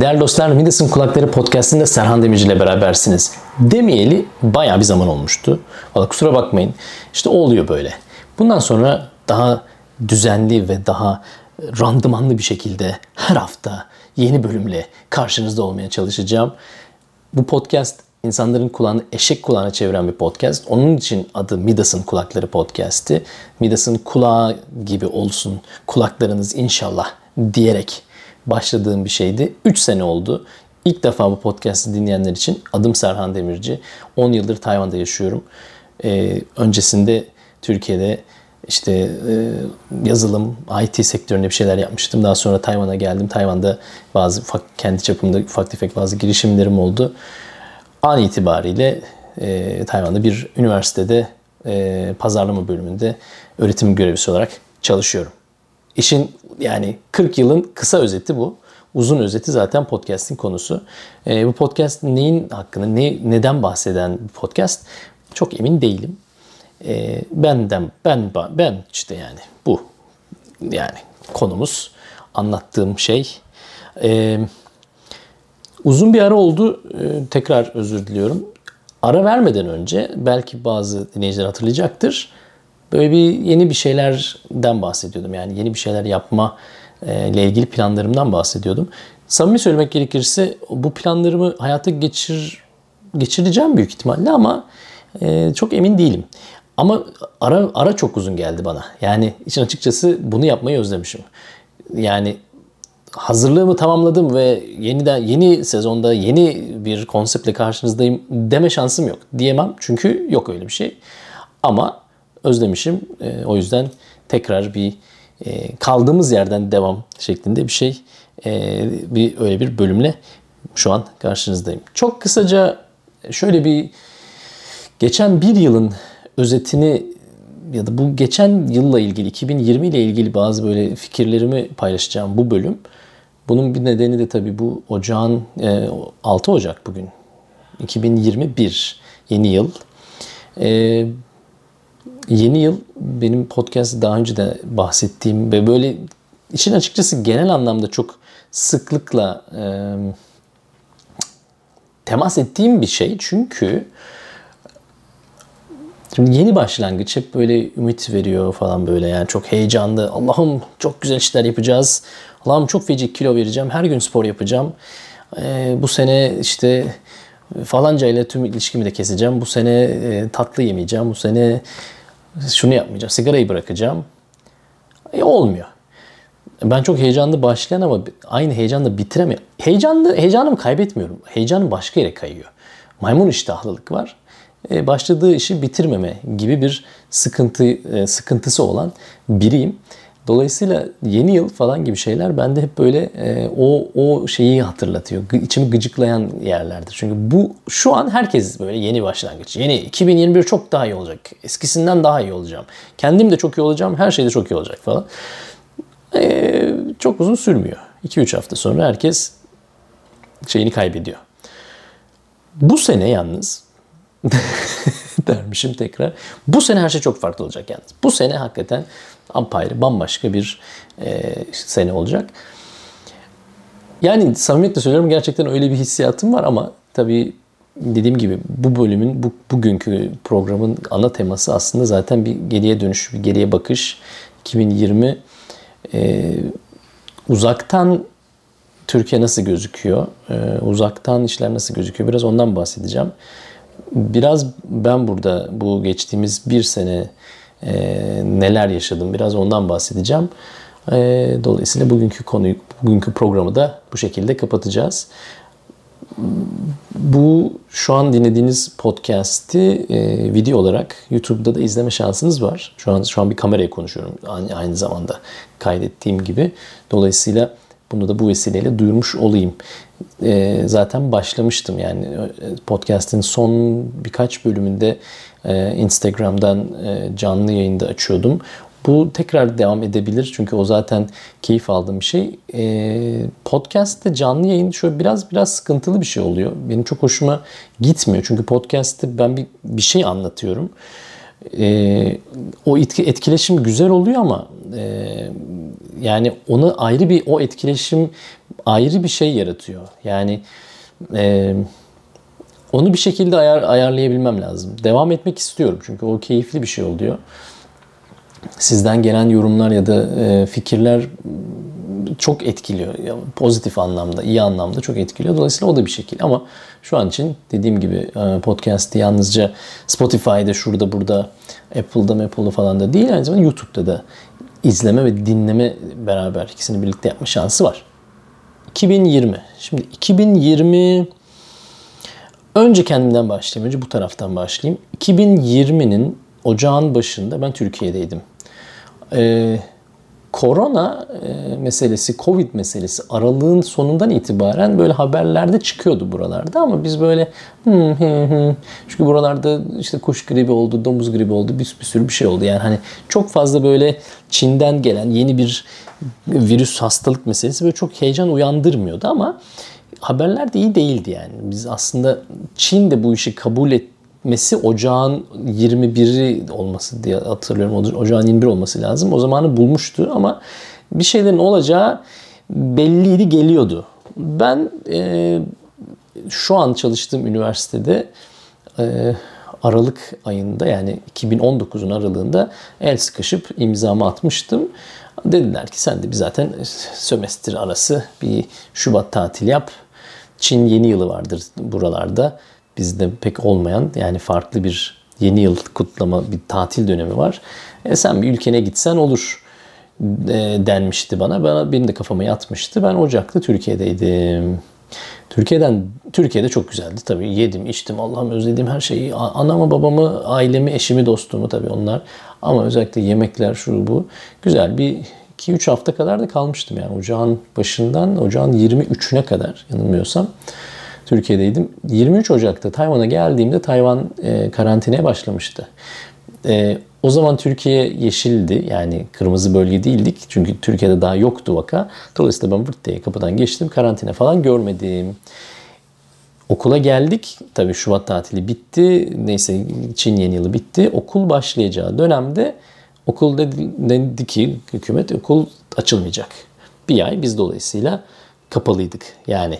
Değerli dostlar, Midas'ın Kulakları Podcast'inde Serhan Demirci ile berabersiniz. Demeyeli baya bir zaman olmuştu. Valla kusura bakmayın. İşte oluyor böyle. Bundan sonra daha düzenli ve daha randımanlı bir şekilde her hafta yeni bölümle karşınızda olmaya çalışacağım. Bu podcast insanların kulağını eşek kulağına çeviren bir podcast. Onun için adı Midas'ın Kulakları Podcast'i. Midas'ın kulağı gibi olsun kulaklarınız inşallah diyerek başladığım bir şeydi. 3 sene oldu. İlk defa bu podcast'i dinleyenler için adım Serhan Demirci. 10 yıldır Tayvan'da yaşıyorum. Ee, öncesinde Türkiye'de işte e, yazılım, IT sektöründe bir şeyler yapmıştım. Daha sonra Tayvan'a geldim. Tayvan'da bazı ufak, kendi çapımda ufak tefek bazı girişimlerim oldu. An itibariyle e, Tayvan'da bir üniversitede e, pazarlama bölümünde öğretim görevlisi olarak çalışıyorum. İşin yani 40 yılın kısa özeti bu. Uzun özeti zaten podcast'in konusu. E, bu podcast neyin hakkında, ne, neden bahseden bir podcast? Çok emin değilim. E, benden, ben, ben işte yani bu yani konumuz, anlattığım şey. E, uzun bir ara oldu. E, tekrar özür diliyorum. Ara vermeden önce belki bazı dinleyiciler hatırlayacaktır böyle bir yeni bir şeylerden bahsediyordum. Yani yeni bir şeyler yapma e, ile ilgili planlarımdan bahsediyordum. Samimi söylemek gerekirse bu planlarımı hayata geçir geçireceğim büyük ihtimalle ama e, çok emin değilim. Ama ara ara çok uzun geldi bana. Yani için açıkçası bunu yapmayı özlemişim. Yani hazırlığımı tamamladım ve yeniden yeni sezonda yeni bir konseptle karşınızdayım deme şansım yok. Diyemem çünkü yok öyle bir şey. Ama özlemişim. E, o yüzden tekrar bir e, kaldığımız yerden devam şeklinde bir şey. E, bir öyle bir bölümle şu an karşınızdayım. Çok kısaca şöyle bir geçen bir yılın özetini ya da bu geçen yılla ilgili 2020 ile ilgili bazı böyle fikirlerimi paylaşacağım bu bölüm. Bunun bir nedeni de tabii bu ocağın 6 Ocak bugün 2021 yeni yıl. Yeni yıl benim podcast daha önce de bahsettiğim ve böyle için açıkçası genel anlamda çok sıklıkla e, temas ettiğim bir şey. Çünkü Şimdi yeni başlangıç hep böyle ümit veriyor falan böyle yani çok heyecanlı. Allah'ım çok güzel işler yapacağız. Allah'ım çok feci kilo vereceğim. Her gün spor yapacağım. Ee, bu sene işte falanca ile tüm ilişkimi de keseceğim. Bu sene e, tatlı yemeyeceğim. Bu sene şunu yapmayacağım, sigarayı bırakacağım. E, olmuyor. Ben çok heyecanlı başlayan ama aynı heyecanla bitiremiyorum. Heyecanlı, heyecanımı kaybetmiyorum. Heyecanım başka yere kayıyor. Maymun iştahlılık var. E, başladığı işi bitirmeme gibi bir sıkıntı e, sıkıntısı olan biriyim. Dolayısıyla yeni yıl falan gibi şeyler bende hep böyle e, o o şeyi hatırlatıyor. İçimi gıcıklayan yerlerdir. Çünkü bu şu an herkes böyle yeni başlangıç. Yeni 2021 çok daha iyi olacak. Eskisinden daha iyi olacağım. Kendim de çok iyi olacağım. Her şey de çok iyi olacak falan. E, çok uzun sürmüyor. 2-3 hafta sonra herkes şeyini kaybediyor. Bu sene yalnız dermişim tekrar. Bu sene her şey çok farklı olacak yalnız. Bu sene hakikaten apayrı, bambaşka bir e, sene olacak. Yani samimiyetle söylüyorum gerçekten öyle bir hissiyatım var ama tabii dediğim gibi bu bölümün, bu, bugünkü programın ana teması aslında zaten bir geriye dönüş, bir geriye bakış. 2020 e, uzaktan Türkiye nasıl gözüküyor? E, uzaktan işler nasıl gözüküyor? Biraz ondan bahsedeceğim. Biraz ben burada bu geçtiğimiz bir sene e, neler yaşadım biraz ondan bahsedeceğim. E, dolayısıyla bugünkü konuyu, bugünkü programı da bu şekilde kapatacağız. Bu şu an dinlediğiniz podcast'i e, video olarak YouTube'da da izleme şansınız var. Şu an şu an bir kameraya konuşuyorum aynı, zamanda kaydettiğim gibi. Dolayısıyla bunu da bu vesileyle duyurmuş olayım. E, zaten başlamıştım yani podcast'in son birkaç bölümünde e, Instagram'dan e, canlı yayında açıyordum. Bu tekrar devam edebilir çünkü o zaten keyif aldığım bir şey. E, podcast'te canlı yayın şöyle biraz biraz sıkıntılı bir şey oluyor. Benim çok hoşuma gitmiyor çünkü podcast'te ben bir, bir şey anlatıyorum. E, o etki, etkileşim güzel oluyor ama e, yani onu ayrı bir o etkileşim ayrı bir şey yaratıyor. Yani e, onu bir şekilde ayar, ayarlayabilmem lazım. Devam etmek istiyorum çünkü o keyifli bir şey oluyor. Sizden gelen yorumlar ya da e, fikirler çok etkiliyor. Pozitif anlamda, iyi anlamda çok etkiliyor. Dolayısıyla o da bir şekil. Ama şu an için dediğim gibi e, podcast'i yalnızca Spotify'da, şurada, burada, Apple'da, Apple'da falan da değil. Aynı zamanda YouTube'da da izleme ve dinleme beraber ikisini birlikte yapma şansı var. 2020. Şimdi 2020 önce kendimden başlayayım. Önce bu taraftan başlayayım. 2020'nin ocağın başında ben Türkiye'deydim. Ee, korona e, meselesi, Covid meselesi aralığın sonundan itibaren böyle haberlerde çıkıyordu buralarda ama biz böyle çünkü buralarda işte kuş gribi oldu, domuz gribi oldu, bir, bir sürü bir şey oldu. Yani hani çok fazla böyle Çin'den gelen yeni bir virüs hastalık meselesi böyle çok heyecan uyandırmıyordu ama haberler de iyi değildi yani. Biz aslında Çin de bu işi kabul et etmesi ocağın 21'i olması diye hatırlıyorum. Ocağın 21 olması lazım. O zamanı bulmuştu ama bir şeylerin olacağı belliydi, geliyordu. Ben e, şu an çalıştığım üniversitede e, Aralık ayında yani 2019'un aralığında el sıkışıp imzamı atmıştım. Dediler ki sen de bir zaten sömestr arası bir Şubat tatil yap. Çin yeni yılı vardır buralarda bizde pek olmayan yani farklı bir yeni yıl kutlama bir tatil dönemi var. E sen bir ülkene gitsen olur e, denmişti bana. bana. Benim de kafama yatmıştı. Ben Ocak'ta Türkiye'deydim. Türkiye'den Türkiye'de çok güzeldi tabii. Yedim, içtim, Allah'ım özlediğim her şeyi. Anamı, babamı, ailemi, eşimi, dostumu tabii onlar. Ama özellikle yemekler şu bu. Güzel bir 2-3 hafta kadar da kalmıştım yani ocağın başından ocağın 23'üne kadar yanılmıyorsam. Türkiye'deydim. 23 Ocak'ta Tayvan'a geldiğimde Tayvan e, karantinaya başlamıştı. E, o zaman Türkiye yeşildi yani kırmızı bölge değildik. Çünkü Türkiye'de daha yoktu vaka. Dolayısıyla ben vırt diye kapıdan geçtim. Karantina falan görmedim. Okula geldik. Tabii Şubat tatili bitti. Neyse Çin yeni yılı bitti. Okul başlayacağı dönemde okul dedi, dedi ki hükümet okul açılmayacak. Bir ay biz dolayısıyla kapalıydık. Yani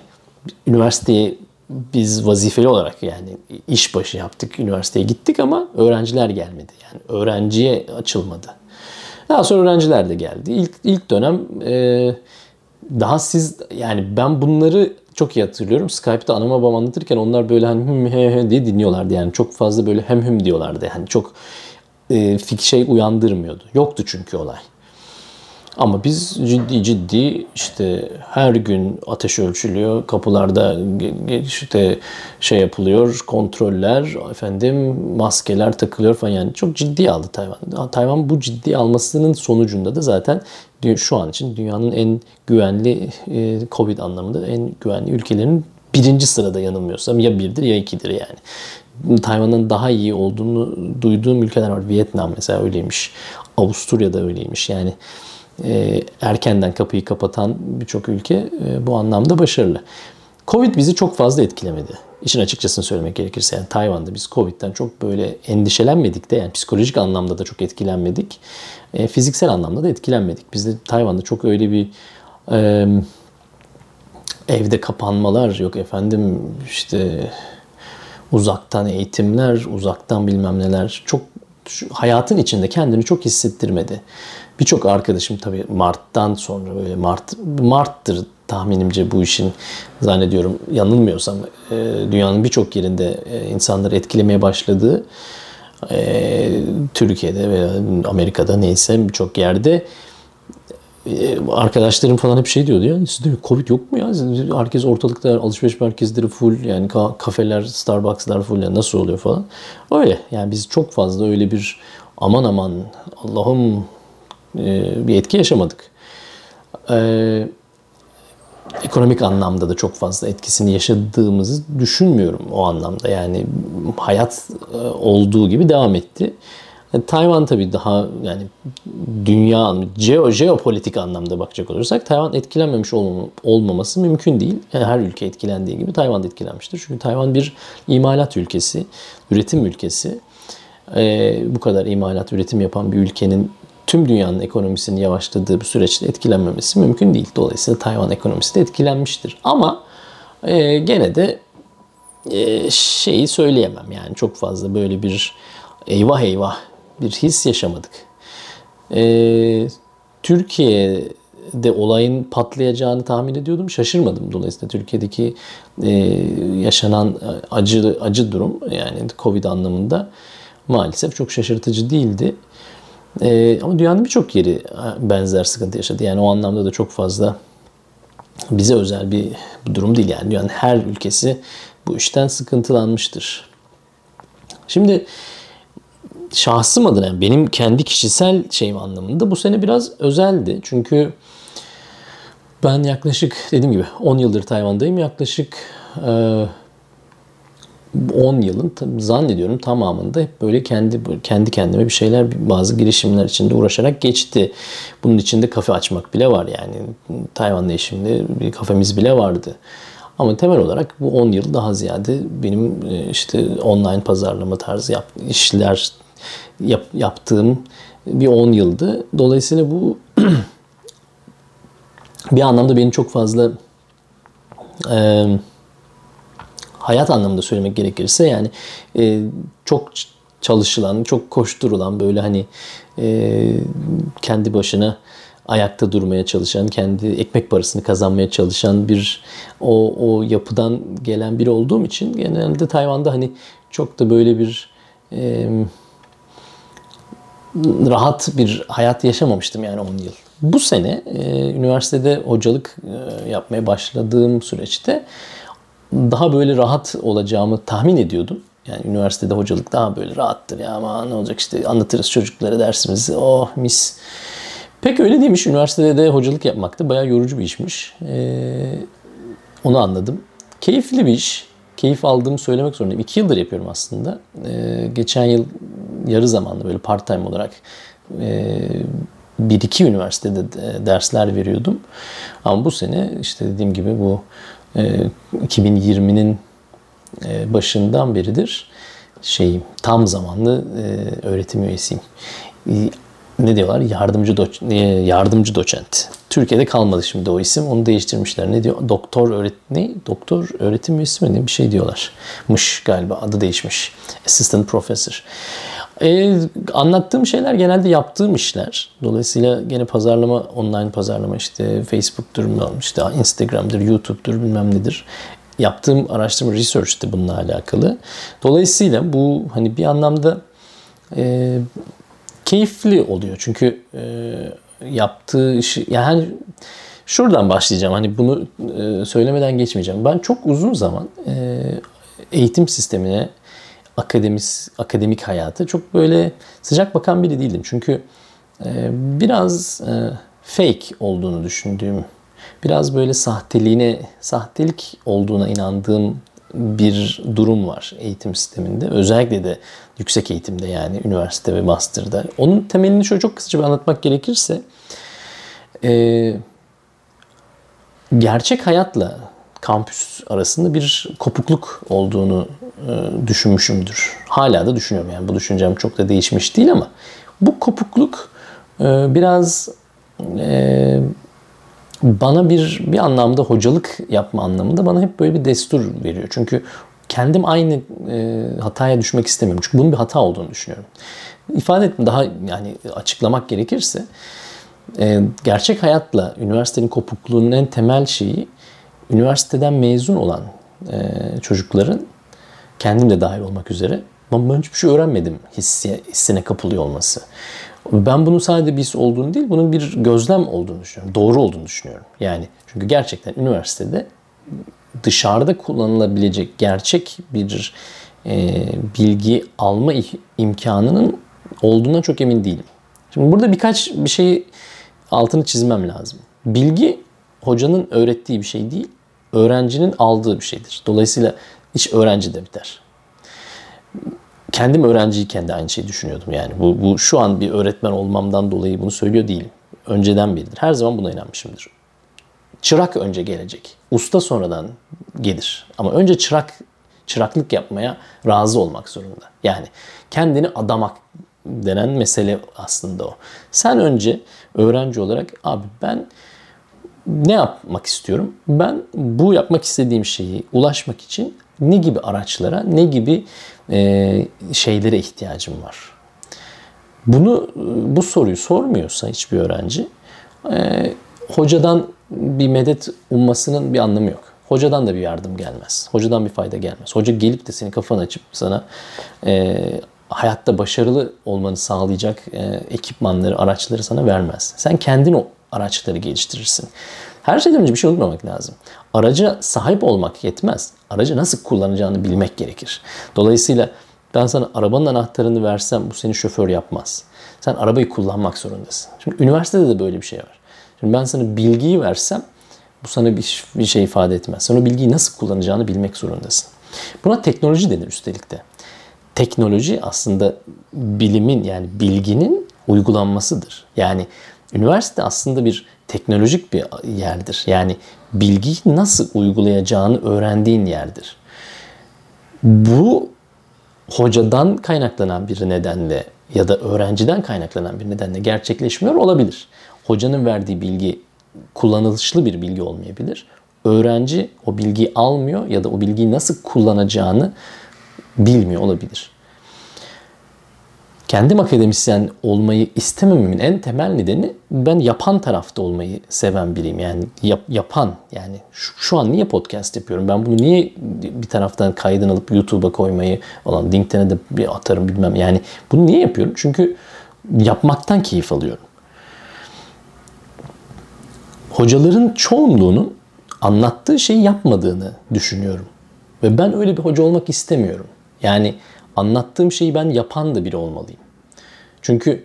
üniversiteye biz vazifeli olarak yani iş başı yaptık, üniversiteye gittik ama öğrenciler gelmedi. Yani öğrenciye açılmadı. Daha sonra öğrenciler de geldi. İlk, ilk dönem e, daha siz yani ben bunları çok iyi hatırlıyorum. Skype'da anama babam anlatırken onlar böyle hani hüm he he diye dinliyorlardı. Yani çok fazla böyle hem hüm diyorlardı. Yani çok e, şey uyandırmıyordu. Yoktu çünkü olay. Ama biz ciddi ciddi işte her gün ateş ölçülüyor, kapılarda işte şey yapılıyor, kontroller, efendim maskeler takılıyor falan yani çok ciddi aldı Tayvan. Tayvan bu ciddi almasının sonucunda da zaten şu an için dünyanın en güvenli e, Covid anlamında en güvenli ülkelerin birinci sırada yanılmıyorsam ya birdir ya ikidir yani. Tayvan'ın daha iyi olduğunu duyduğum ülkeler var. Vietnam mesela öyleymiş. Avusturya'da öyleymiş. Yani e, erkenden kapıyı kapatan birçok ülke e, bu anlamda başarılı. Covid bizi çok fazla etkilemedi. İşin açıkçasını söylemek gerekirse yani Tayvan'da biz Covid'den çok böyle endişelenmedik de yani psikolojik anlamda da çok etkilenmedik. E, fiziksel anlamda da etkilenmedik. Biz de Tayvan'da çok öyle bir e, evde kapanmalar yok efendim işte uzaktan eğitimler, uzaktan bilmem neler çok hayatın içinde kendini çok hissettirmedi. Birçok arkadaşım tabii Mart'tan sonra böyle Mart Mart'tır tahminimce bu işin zannediyorum yanılmıyorsam e, dünyanın birçok yerinde e, insanları etkilemeye başladığı e, Türkiye'de veya Amerika'da neyse birçok yerde arkadaşlarım falan hep şey diyordu ya sizde Covid yok mu ya? Herkes ortalıkta alışveriş merkezleri full yani kafeler, Starbucks'lar full yani nasıl oluyor falan. Öyle yani biz çok fazla öyle bir aman aman Allah'ım bir etki yaşamadık. E, ekonomik anlamda da çok fazla etkisini yaşadığımızı düşünmüyorum o anlamda. Yani hayat e, olduğu gibi devam etti. Tayvan tabii daha yani dünya geo, jeopolitik anlamda bakacak olursak Tayvan etkilenmemiş olmaması mümkün değil. Yani her ülke etkilendiği gibi Tayvan da etkilenmiştir. Çünkü Tayvan bir imalat ülkesi, üretim ülkesi. Ee, bu kadar imalat, üretim yapan bir ülkenin tüm dünyanın ekonomisinin yavaşladığı bir süreçte etkilenmemesi mümkün değil. Dolayısıyla Tayvan ekonomisi de etkilenmiştir. Ama e, gene de e, şeyi söyleyemem yani çok fazla böyle bir eyvah eyvah bir his yaşamadık. E, Türkiye'de olayın patlayacağını tahmin ediyordum. Şaşırmadım. Dolayısıyla Türkiye'deki e, yaşanan acı acı durum yani Covid anlamında maalesef çok şaşırtıcı değildi. E, ama dünyanın birçok yeri benzer sıkıntı yaşadı. Yani o anlamda da çok fazla bize özel bir durum değil. Yani dünyanın her ülkesi bu işten sıkıntılanmıştır. Şimdi şahsım adına yani benim kendi kişisel şeyim anlamında bu sene biraz özeldi. Çünkü ben yaklaşık dediğim gibi 10 yıldır Tayvan'dayım. Yaklaşık 10 yılın zannediyorum tamamında hep böyle kendi kendi kendime bir şeyler bazı girişimler içinde uğraşarak geçti. Bunun içinde kafe açmak bile var yani. Tayvan'da işimde bir kafemiz bile vardı. Ama temel olarak bu 10 yıl daha ziyade benim e, işte online pazarlama tarzı yap, işler yap, yaptığım bir 10 yıldı. Dolayısıyla bu bir anlamda beni çok fazla e, hayat anlamında söylemek gerekirse yani e, çok çalışılan, çok koşturulan böyle hani e, kendi başına ayakta durmaya çalışan, kendi ekmek parasını kazanmaya çalışan bir o, o yapıdan gelen biri olduğum için genelde Tayvan'da hani çok da böyle bir e, rahat bir hayat yaşamamıştım yani 10 yıl. Bu sene e, üniversitede hocalık e, yapmaya başladığım süreçte daha böyle rahat olacağımı tahmin ediyordum. Yani üniversitede hocalık daha böyle rahattır ya ama ne olacak işte anlatırız çocuklara dersimizi oh mis. Pek öyle değilmiş. Üniversitede de hocalık yapmak da bayağı yorucu bir işmiş. Ee, onu anladım. Keyifli bir iş. Keyif aldığımı söylemek zorundayım. İki yıldır yapıyorum aslında. Ee, geçen yıl yarı zamanlı böyle part time olarak e, bir iki üniversitede dersler veriyordum. Ama bu sene işte dediğim gibi bu 2020'nin ee, e, başından beridir şeyim tam zamanlı e, öğretim üyesiyim. Ne diyorlar? Yardımcı doç, e, yardımcı doçent. Türkiye'de kalmadı şimdi o isim. Onu değiştirmişler. Ne diyor? Doktor öğret? Doktor öğretim üyesi mi ne bir şey diyorlar. Mış galiba adı değişmiş. Assistant Professor. Ee, anlattığım şeyler genelde yaptığım işler. Dolayısıyla gene pazarlama, online pazarlama işte Facebook'tur, işte Instagram'dır, YouTube'dur bilmem nedir. Yaptığım araştırma research'ti bununla alakalı. Dolayısıyla bu hani bir anlamda e, keyifli oluyor. Çünkü e, yaptığı işi yani şuradan başlayacağım. Hani bunu e, söylemeden geçmeyeceğim. Ben çok uzun zaman e, eğitim sistemine akademis, akademik hayatı çok böyle sıcak bakan biri değildim. Çünkü e, biraz e, fake olduğunu düşündüğüm, biraz böyle sahteliğine, sahtelik olduğuna inandığım bir durum var eğitim sisteminde. Özellikle de yüksek eğitimde yani üniversite ve master'da. Onun temelini şöyle çok kısaca bir anlatmak gerekirse e, gerçek hayatla kampüs arasında bir kopukluk olduğunu düşünmüşümdür. Hala da düşünüyorum yani bu düşüncem çok da değişmiş değil ama bu kopukluk e, biraz e, bana bir bir anlamda hocalık yapma anlamında bana hep böyle bir destur veriyor. Çünkü kendim aynı e, hataya düşmek istemiyorum. Çünkü bunun bir hata olduğunu düşünüyorum. İfade etme daha yani açıklamak gerekirse e, gerçek hayatla üniversitenin kopukluğunun en temel şeyi üniversiteden mezun olan e, çocukların kendim de dahil olmak üzere ben, ben hiçbir şey öğrenmedim hissi, hissine kapılıyor olması. Ben bunun sadece bir his olduğunu değil, bunun bir gözlem olduğunu düşünüyorum. Doğru olduğunu düşünüyorum. Yani çünkü gerçekten üniversitede dışarıda kullanılabilecek gerçek bir e, bilgi alma imkanının olduğuna çok emin değilim. Şimdi burada birkaç bir şeyi altını çizmem lazım. Bilgi hocanın öğrettiği bir şey değil, öğrencinin aldığı bir şeydir. Dolayısıyla iş öğrenci de biter. Kendim öğrenciyken de aynı şeyi düşünüyordum yani. Bu, bu şu an bir öğretmen olmamdan dolayı bunu söylüyor değilim. Önceden beridir. Her zaman buna inanmışımdır. Çırak önce gelecek. Usta sonradan gelir. Ama önce çırak çıraklık yapmaya razı olmak zorunda. Yani kendini adamak denen mesele aslında o. Sen önce öğrenci olarak abi ben ne yapmak istiyorum? Ben bu yapmak istediğim şeyi ulaşmak için ne gibi araçlara, ne gibi e, şeylere ihtiyacım var? Bunu bu soruyu sormuyorsa hiçbir öğrenci e, hocadan bir medet ummasının bir anlamı yok. Hocadan da bir yardım gelmez. Hocadan bir fayda gelmez. Hoca gelip de senin kafanı açıp sana e, hayatta başarılı olmanı sağlayacak e, ekipmanları, araçları sana vermez. Sen kendin o araçları geliştirirsin. Her şeyden önce bir şey unutmamak lazım. Araca sahip olmak yetmez. Aracı nasıl kullanacağını bilmek gerekir. Dolayısıyla ben sana arabanın anahtarını versem bu seni şoför yapmaz. Sen arabayı kullanmak zorundasın. Şimdi üniversitede de böyle bir şey var. Şimdi ben sana bilgiyi versem bu sana bir, bir şey ifade etmez. Sen o bilgiyi nasıl kullanacağını bilmek zorundasın. Buna teknoloji denir üstelik de. Teknoloji aslında bilimin yani bilginin uygulanmasıdır. Yani üniversite aslında bir teknolojik bir yerdir. Yani bilgiyi nasıl uygulayacağını öğrendiğin yerdir. Bu hocadan kaynaklanan bir nedenle ya da öğrenciden kaynaklanan bir nedenle gerçekleşmiyor olabilir. Hocanın verdiği bilgi kullanışlı bir bilgi olmayabilir. Öğrenci o bilgiyi almıyor ya da o bilgiyi nasıl kullanacağını bilmiyor olabilir. Kendim akademisyen olmayı istemememin en temel nedeni ben yapan tarafta olmayı seven biriyim. Yani yap, yapan yani şu, şu an niye podcast yapıyorum? Ben bunu niye bir taraftan kaydını alıp YouTube'a koymayı olan LinkedIn'e de bir atarım bilmem. Yani bunu niye yapıyorum? Çünkü yapmaktan keyif alıyorum. Hocaların çoğunluğunun anlattığı şeyi yapmadığını düşünüyorum. Ve ben öyle bir hoca olmak istemiyorum. Yani anlattığım şeyi ben yapan da biri olmalıyım. Çünkü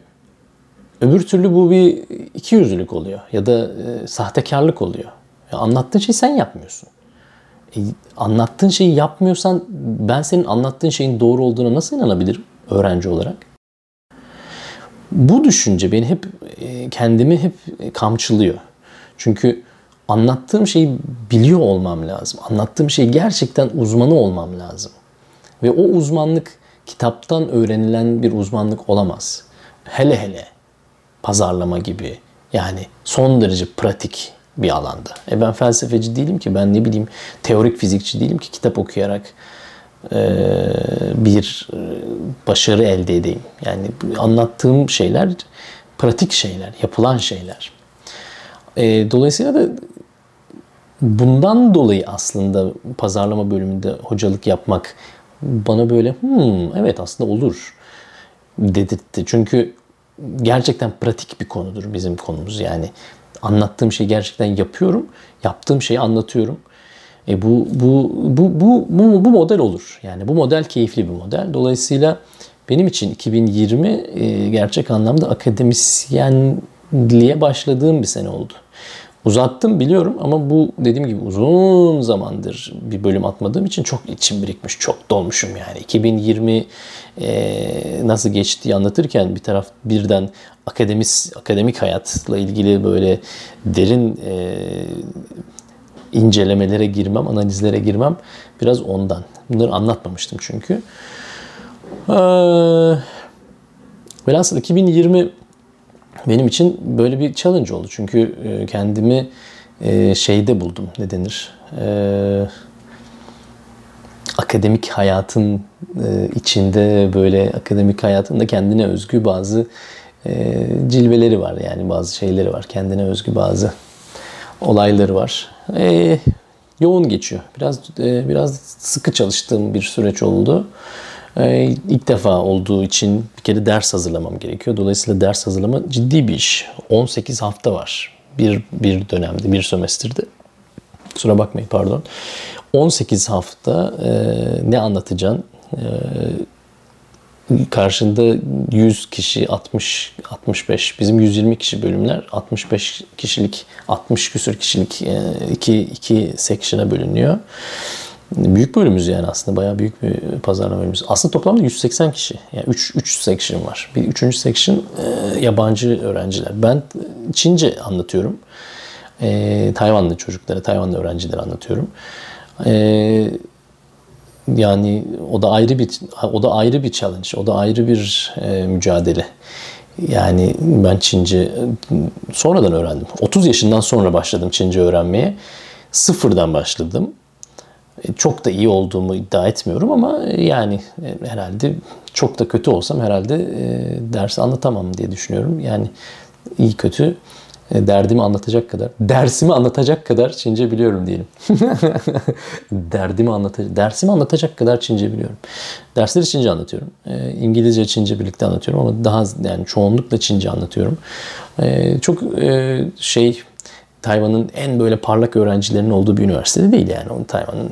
öbür türlü bu bir iki yüzlülük oluyor ya da e, sahtekarlık oluyor. Ya anlattığın şeyi sen yapmıyorsun. E, anlattığın şeyi yapmıyorsan ben senin anlattığın şeyin doğru olduğuna nasıl inanabilirim öğrenci olarak? Bu düşünce beni hep e, kendimi hep kamçılıyor. Çünkü anlattığım şeyi biliyor olmam lazım. Anlattığım şey gerçekten uzmanı olmam lazım. Ve o uzmanlık kitaptan öğrenilen bir uzmanlık olamaz. Hele hele pazarlama gibi yani son derece pratik bir alanda. E ben felsefeci değilim ki ben ne bileyim teorik fizikçi değilim ki kitap okuyarak e, bir e, başarı elde edeyim. Yani anlattığım şeyler pratik şeyler, yapılan şeyler. E, dolayısıyla da bundan dolayı aslında pazarlama bölümünde hocalık yapmak bana böyle hmm, evet aslında olur dedirtti. Çünkü gerçekten pratik bir konudur bizim konumuz. Yani anlattığım şeyi gerçekten yapıyorum. Yaptığım şeyi anlatıyorum. E bu, bu, bu, bu, bu, bu model olur. Yani bu model keyifli bir model. Dolayısıyla benim için 2020 e, gerçek anlamda akademisyenliğe başladığım bir sene oldu. Uzattım biliyorum ama bu dediğim gibi uzun zamandır bir bölüm atmadığım için çok içim birikmiş. Çok dolmuşum yani. 2020 e, nasıl geçtiği anlatırken bir taraf birden akademis, akademik hayatla ilgili böyle derin e, incelemelere girmem, analizlere girmem biraz ondan. Bunları anlatmamıştım çünkü. Ee, velhasıl 2020 benim için böyle bir challenge oldu. Çünkü e, kendimi e, şeyde buldum. Ne denir? E, akademik hayatın içinde böyle akademik hayatında kendine özgü bazı cilveleri var. Yani bazı şeyleri var. Kendine özgü bazı olayları var. Yoğun geçiyor. Biraz biraz sıkı çalıştığım bir süreç oldu. Ee, ilk defa olduğu için bir kere ders hazırlamam gerekiyor. Dolayısıyla ders hazırlama ciddi bir iş. 18 hafta var bir, bir dönemde, bir sömestrde. Kusura bakmayın pardon. 18 hafta e, ne anlatacaksın? E, karşında 100 kişi 60 65 bizim 120 kişi bölümler 65 kişilik 60 küsür kişilik e, iki iki section'a bölünüyor. Büyük bölümümüz yani aslında bayağı büyük bir pazarlama bölümümüz. Aslında toplamda 180 kişi. Yani 3, 3 section var. Bir üçüncü section e, yabancı öğrenciler. Ben Çince anlatıyorum. E, Tayvanlı çocuklara, Tayvanlı öğrencilere anlatıyorum. E, yani o da ayrı bir o da ayrı bir challenge, o da ayrı bir e, mücadele. Yani ben Çince sonradan öğrendim. 30 yaşından sonra başladım Çince öğrenmeye. Sıfırdan başladım. E, çok da iyi olduğumu iddia etmiyorum ama yani e, herhalde çok da kötü olsam herhalde e, ders anlatamam diye düşünüyorum. Yani iyi kötü derdimi anlatacak kadar, dersimi anlatacak kadar Çince biliyorum diyelim. derdimi anlatacak, dersimi anlatacak kadar Çince biliyorum. Dersleri Çince anlatıyorum. İngilizce, Çince birlikte anlatıyorum ama daha yani çoğunlukla Çince anlatıyorum. Çok şey Tayvan'ın en böyle parlak öğrencilerinin olduğu bir üniversitede değil yani. Tayvan'ın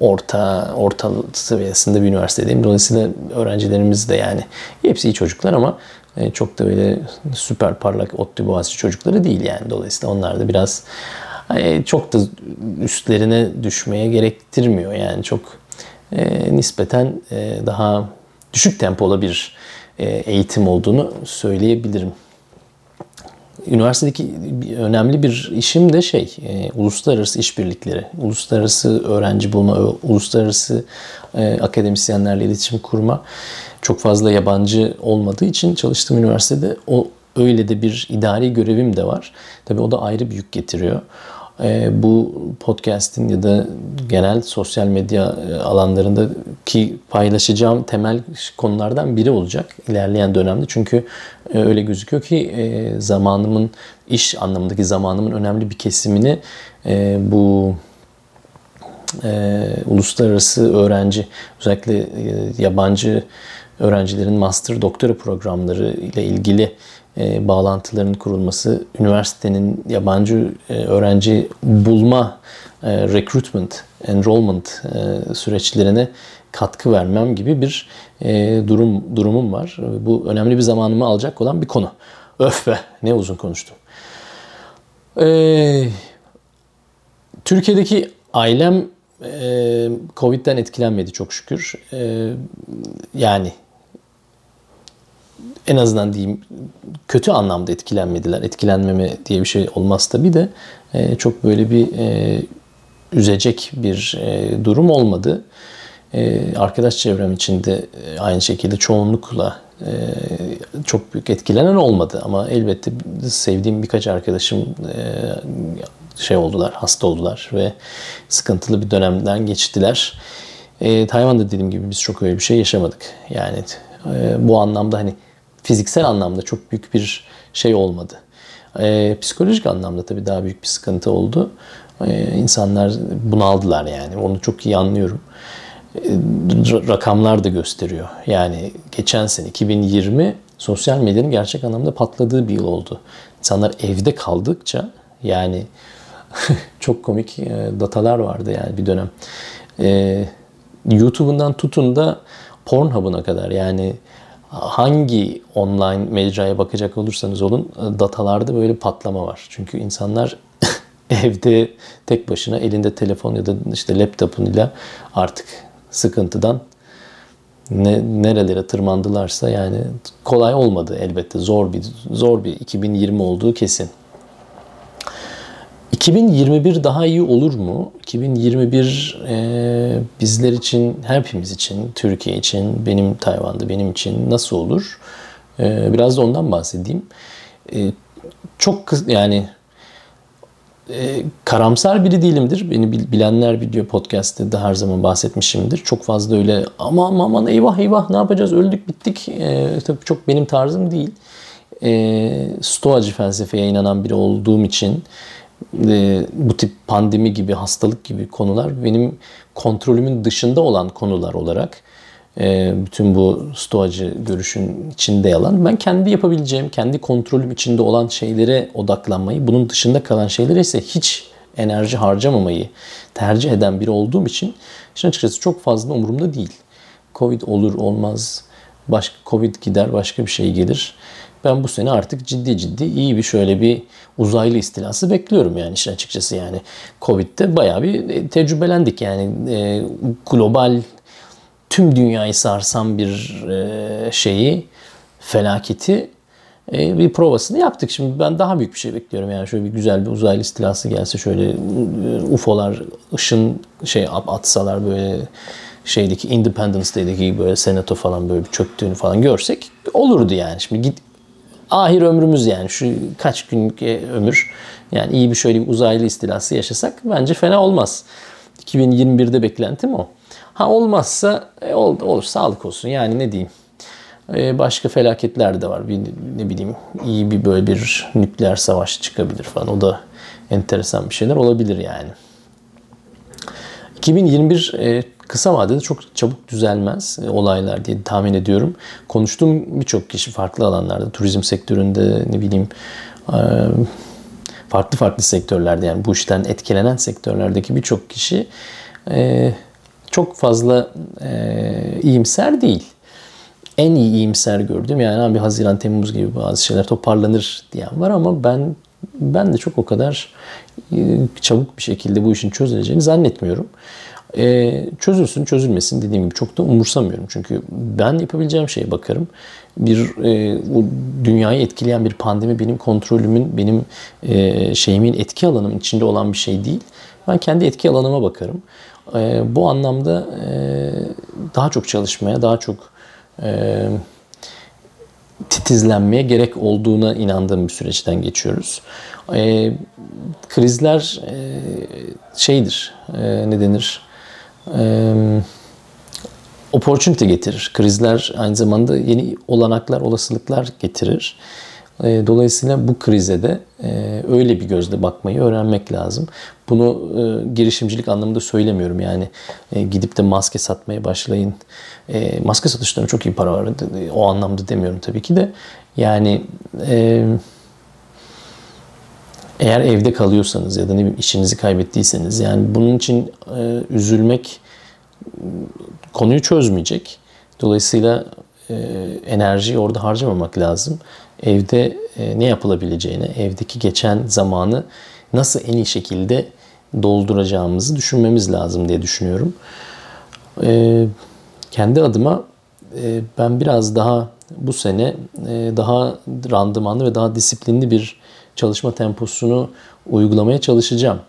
orta orta seviyesinde bir üniversitedeyim. Dolayısıyla öğrencilerimiz de yani hepsi iyi çocuklar ama e, çok da öyle süper parlak ODTÜ Boğaziçi çocukları değil yani. Dolayısıyla onlar da biraz e, çok da üstlerine düşmeye gerektirmiyor. Yani çok e, nispeten daha düşük tempolu bir eğitim olduğunu söyleyebilirim üniversitedeki önemli bir işim de şey, e, uluslararası işbirlikleri, uluslararası öğrenci bulma, uluslararası e, akademisyenlerle iletişim kurma. Çok fazla yabancı olmadığı için çalıştığım üniversitede o öyle de bir idari görevim de var. Tabii o da ayrı bir yük getiriyor. E, bu podcast'in ya da genel sosyal medya e, alanlarındaki paylaşacağım temel konulardan biri olacak ilerleyen dönemde. Çünkü e, öyle gözüküyor ki zamanımın iş anlamındaki zamanımın önemli bir kesimini bu uluslararası öğrenci özellikle yabancı öğrencilerin master doktora programları ile ilgili e, bağlantıların kurulması, üniversitenin yabancı e, öğrenci bulma, e, recruitment, enrollment e, süreçlerine katkı vermem gibi bir e, durum durumum var. Bu önemli bir zamanımı alacak olan bir konu. Öf be ne uzun konuştum. Ee, Türkiye'deki ailem e, Covid'den etkilenmedi çok şükür. E, yani en azından diyeyim kötü anlamda etkilenmediler. Etkilenmeme diye bir şey olmaz tabii de e, çok böyle bir e, üzecek bir e, durum olmadı. E, arkadaş çevrem içinde e, aynı şekilde çoğunlukla e, çok büyük etkilenen olmadı. Ama elbette sevdiğim birkaç arkadaşım e, şey oldular, hasta oldular ve sıkıntılı bir dönemden geçtiler. E, Tayvan'da dediğim gibi biz çok öyle bir şey yaşamadık. Yani e, bu anlamda hani fiziksel anlamda çok büyük bir şey olmadı. E, psikolojik anlamda tabii daha büyük bir sıkıntı oldu. E, insanlar bunaldılar yani. Onu çok iyi anlıyorum. E, rakamlar da gösteriyor. Yani geçen sene 2020 sosyal medyanın gerçek anlamda patladığı bir yıl oldu. İnsanlar evde kaldıkça yani çok komik e, datalar vardı yani bir dönem. E, YouTube'undan tutun da Pornhub'una kadar yani hangi online mecraya bakacak olursanız olun datalarda böyle patlama var. Çünkü insanlar evde tek başına elinde telefon ya da işte laptopuyla artık sıkıntıdan ne, nerelere tırmandılarsa yani kolay olmadı elbette zor bir zor bir 2020 olduğu kesin. 2021 daha iyi olur mu? 2021 e, bizler için, hepimiz için, Türkiye için, benim Tayvan'da benim için nasıl olur? E, biraz da ondan bahsedeyim. E, çok yani e, karamsar biri değilimdir. Beni bilenler biliyor podcast'te de her zaman bahsetmişimdir. Çok fazla öyle aman aman eyvah eyvah ne yapacağız öldük bittik. E, tabii çok benim tarzım değil. E, stoacı felsefeye inanan biri olduğum için e, bu tip pandemi gibi, hastalık gibi konular benim kontrolümün dışında olan konular olarak e, bütün bu stoacı görüşün içinde yalan. Ben kendi yapabileceğim, kendi kontrolüm içinde olan şeylere odaklanmayı, bunun dışında kalan şeylere ise hiç enerji harcamamayı tercih eden biri olduğum için işin açıkçası çok fazla umurumda değil. Covid olur olmaz, başka Covid gider başka bir şey gelir. Ben bu sene artık ciddi ciddi iyi bir şöyle bir uzaylı istilası bekliyorum yani işin açıkçası yani. Covid'de bayağı bir e, tecrübelendik yani e, global tüm dünyayı sarsan bir e, şeyi felaketi e, bir provasını yaptık. Şimdi ben daha büyük bir şey bekliyorum yani şöyle bir güzel bir uzaylı istilası gelse şöyle e, UFO'lar ışın şey atsalar böyle şeydeki Independence Day'deki böyle senato falan böyle bir çöktüğünü falan görsek olurdu yani. Şimdi git ahir ömrümüz yani şu kaç günlük ömür yani iyi bir şöyle bir uzaylı istilası yaşasak bence fena olmaz. 2021'de beklentim o. Ha olmazsa e, ol, olur sağlık olsun yani ne diyeyim. E, başka felaketler de var. Bir, ne bileyim iyi bir böyle bir nükleer savaş çıkabilir falan. O da enteresan bir şeyler olabilir yani. 2021 e, kısa vadede çok çabuk düzelmez e, olaylar diye tahmin ediyorum. Konuştuğum birçok kişi farklı alanlarda, turizm sektöründe ne bileyim e, farklı farklı sektörlerde yani bu işten etkilenen sektörlerdeki birçok kişi çok fazla iyimser değil. En iyi iyimser gördüğüm yani abi Haziran Temmuz gibi bazı şeyler toparlanır diyen var ama ben ben de çok o kadar çabuk bir şekilde bu işin çözüleceğini zannetmiyorum. E, çözülsün çözülmesin dediğim gibi çok da umursamıyorum. Çünkü ben yapabileceğim şeye bakarım. Bir e, bu dünyayı etkileyen bir pandemi benim kontrolümün, benim e, şeyimin etki alanım içinde olan bir şey değil. Ben kendi etki alanıma bakarım. E, bu anlamda e, daha çok çalışmaya, daha çok e, titizlenmeye gerek olduğuna inandığım bir süreçten geçiyoruz. E, krizler e, şeydir, e, ne denir? e, opportunity getirir. Krizler aynı zamanda yeni olanaklar, olasılıklar getirir. E, dolayısıyla bu krize de e, öyle bir gözle bakmayı öğrenmek lazım. Bunu e, girişimcilik anlamında söylemiyorum. Yani gidip de maske satmaya başlayın. Maske satışlarına çok iyi para var. O anlamda demiyorum tabii ki de. Yani eğer evde kalıyorsanız ya da ne bileyim işinizi kaybettiyseniz yani bunun için üzülmek konuyu çözmeyecek. Dolayısıyla enerjiyi orada harcamamak lazım. Evde e, ne yapılabileceğini, evdeki geçen zamanı nasıl en iyi şekilde dolduracağımızı düşünmemiz lazım diye düşünüyorum. E, kendi adıma e, ben biraz daha bu sene daha randımanlı ve daha disiplinli bir çalışma temposunu uygulamaya çalışacağım.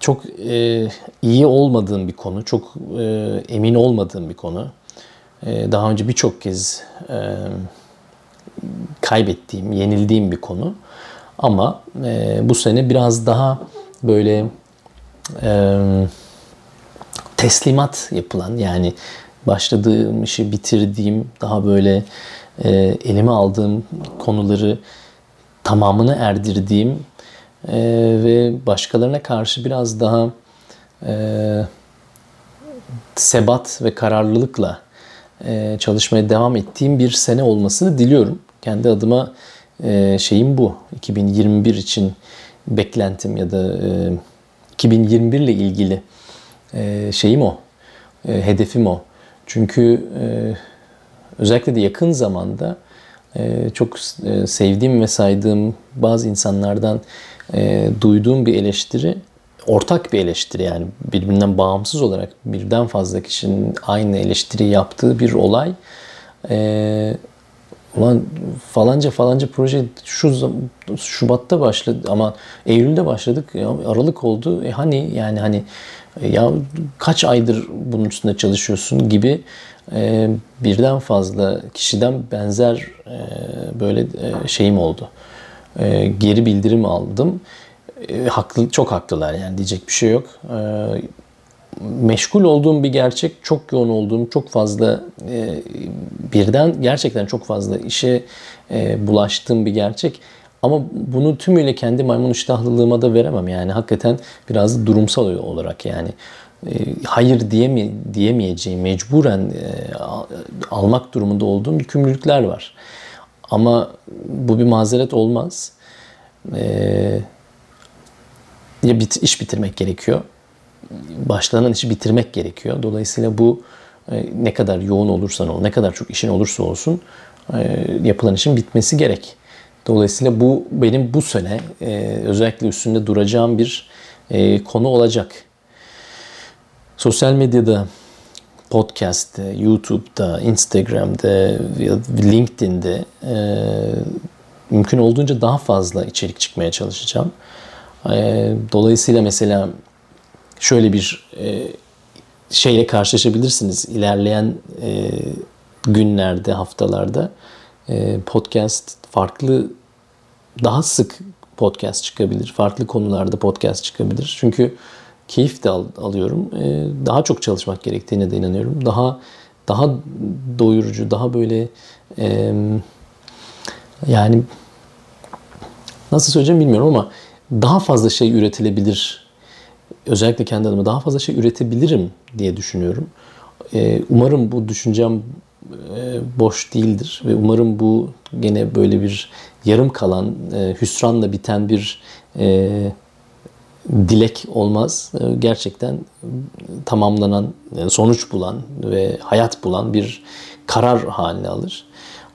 Çok e, iyi olmadığım bir konu, çok e, emin olmadığım bir konu. E, daha önce birçok kez e, kaybettiğim, yenildiğim bir konu. Ama e, bu sene biraz daha böyle e, teslimat yapılan yani başladığım işi bitirdiğim, daha böyle e, elime aldığım konuları tamamını erdirdiğim e, ve başkalarına karşı biraz daha e, sebat ve kararlılıkla e, çalışmaya devam ettiğim bir sene olmasını diliyorum. Kendi adıma e, şeyim bu. 2021 için beklentim ya da e, 2021 ile ilgili e, şeyim o. E, hedefim o. Çünkü e, özellikle de yakın zamanda ee, çok e, sevdiğim ve saydığım bazı insanlardan e, duyduğum bir eleştiri ortak bir eleştiri yani birbirinden bağımsız olarak birden fazla kişinin aynı eleştiri yaptığı bir olay. Ee, ulan falanca falanca proje şu Şubat'ta başladı ama Eylül'de başladık ya Aralık oldu. E hani yani hani ya kaç aydır bunun üstünde çalışıyorsun gibi e, birden fazla kişiden benzer e, böyle e, şeyim oldu. E, geri bildirim aldım. E, haklı çok haklılar yani diyecek bir şey yok. E, meşgul olduğum bir gerçek, çok yoğun olduğum, çok fazla e, birden gerçekten çok fazla işe e, bulaştığım bir gerçek. Ama bunu tümüyle kendi maymun iştahlılığıma da veremem. Yani hakikaten biraz durumsal olarak yani e, hayır diyeme, diyemeyeceğim, mecburen e, almak durumunda olduğum yükümlülükler var. Ama bu bir mazeret olmaz. E, ya bit, iş bitirmek gerekiyor. Başlanan işi bitirmek gerekiyor. Dolayısıyla bu ne kadar yoğun olursan ol, ne kadar çok işin olursa olsun yapılan işin bitmesi gerek. Dolayısıyla bu benim bu sene e, özellikle üstünde duracağım bir e, konu olacak. Sosyal medyada, podcast'te, YouTube'da, Instagram'da, LinkedIn'de e, mümkün olduğunca daha fazla içerik çıkmaya çalışacağım. E, dolayısıyla mesela şöyle bir e, şeyle karşılaşabilirsiniz ilerleyen e, günlerde, haftalarda e, podcast farklı daha sık podcast çıkabilir. Farklı konularda podcast çıkabilir. Çünkü keyif de al, alıyorum. E, daha çok çalışmak gerektiğine de inanıyorum. Daha daha doyurucu, daha böyle e, yani nasıl söyleyeceğim bilmiyorum ama daha fazla şey üretilebilir. Özellikle kendi adıma daha fazla şey üretebilirim diye düşünüyorum. E, umarım bu düşüncem e, boş değildir ve umarım bu gene böyle bir yarım kalan, e, hüsranla biten bir e, dilek olmaz. Gerçekten tamamlanan, sonuç bulan ve hayat bulan bir karar haline alır.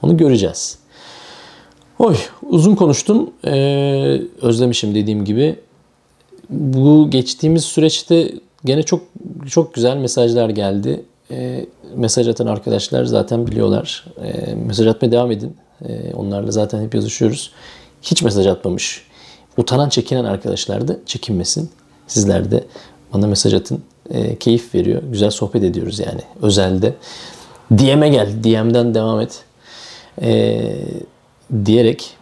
Onu göreceğiz. Oy, uzun konuştum. Ee, özlemişim dediğim gibi. Bu geçtiğimiz süreçte gene çok çok güzel mesajlar geldi. Ee, mesaj atan arkadaşlar zaten biliyorlar. Ee, mesaj atmaya devam edin. Ee, onlarla zaten hep yazışıyoruz. Hiç mesaj atmamış. Utanan, çekinen arkadaşlar da çekinmesin. Sizler de bana mesaj atın. Ee, keyif veriyor. Güzel sohbet ediyoruz yani. Özelde. DM'e gel. DM'den devam et. Ee, diyerek e,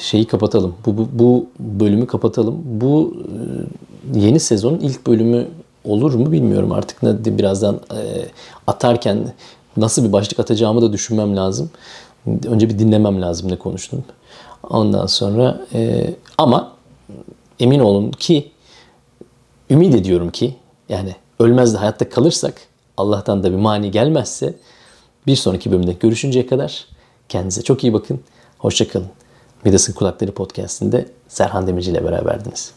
şeyi kapatalım. Bu, bu, bu bölümü kapatalım. Bu e, yeni sezonun ilk bölümü olur mu bilmiyorum. Artık ne, birazdan e, atarken nasıl bir başlık atacağımı da düşünmem lazım. Önce bir dinlemem lazım ne konuştum. Ondan sonra e, ama emin olun ki ümit ediyorum ki yani ölmez de hayatta kalırsak Allah'tan da bir mani gelmezse bir sonraki bölümde görüşünceye kadar kendinize çok iyi bakın. Hoşçakalın. Midas'ın Kulakları Podcast'inde Serhan Demirci ile beraberdiniz.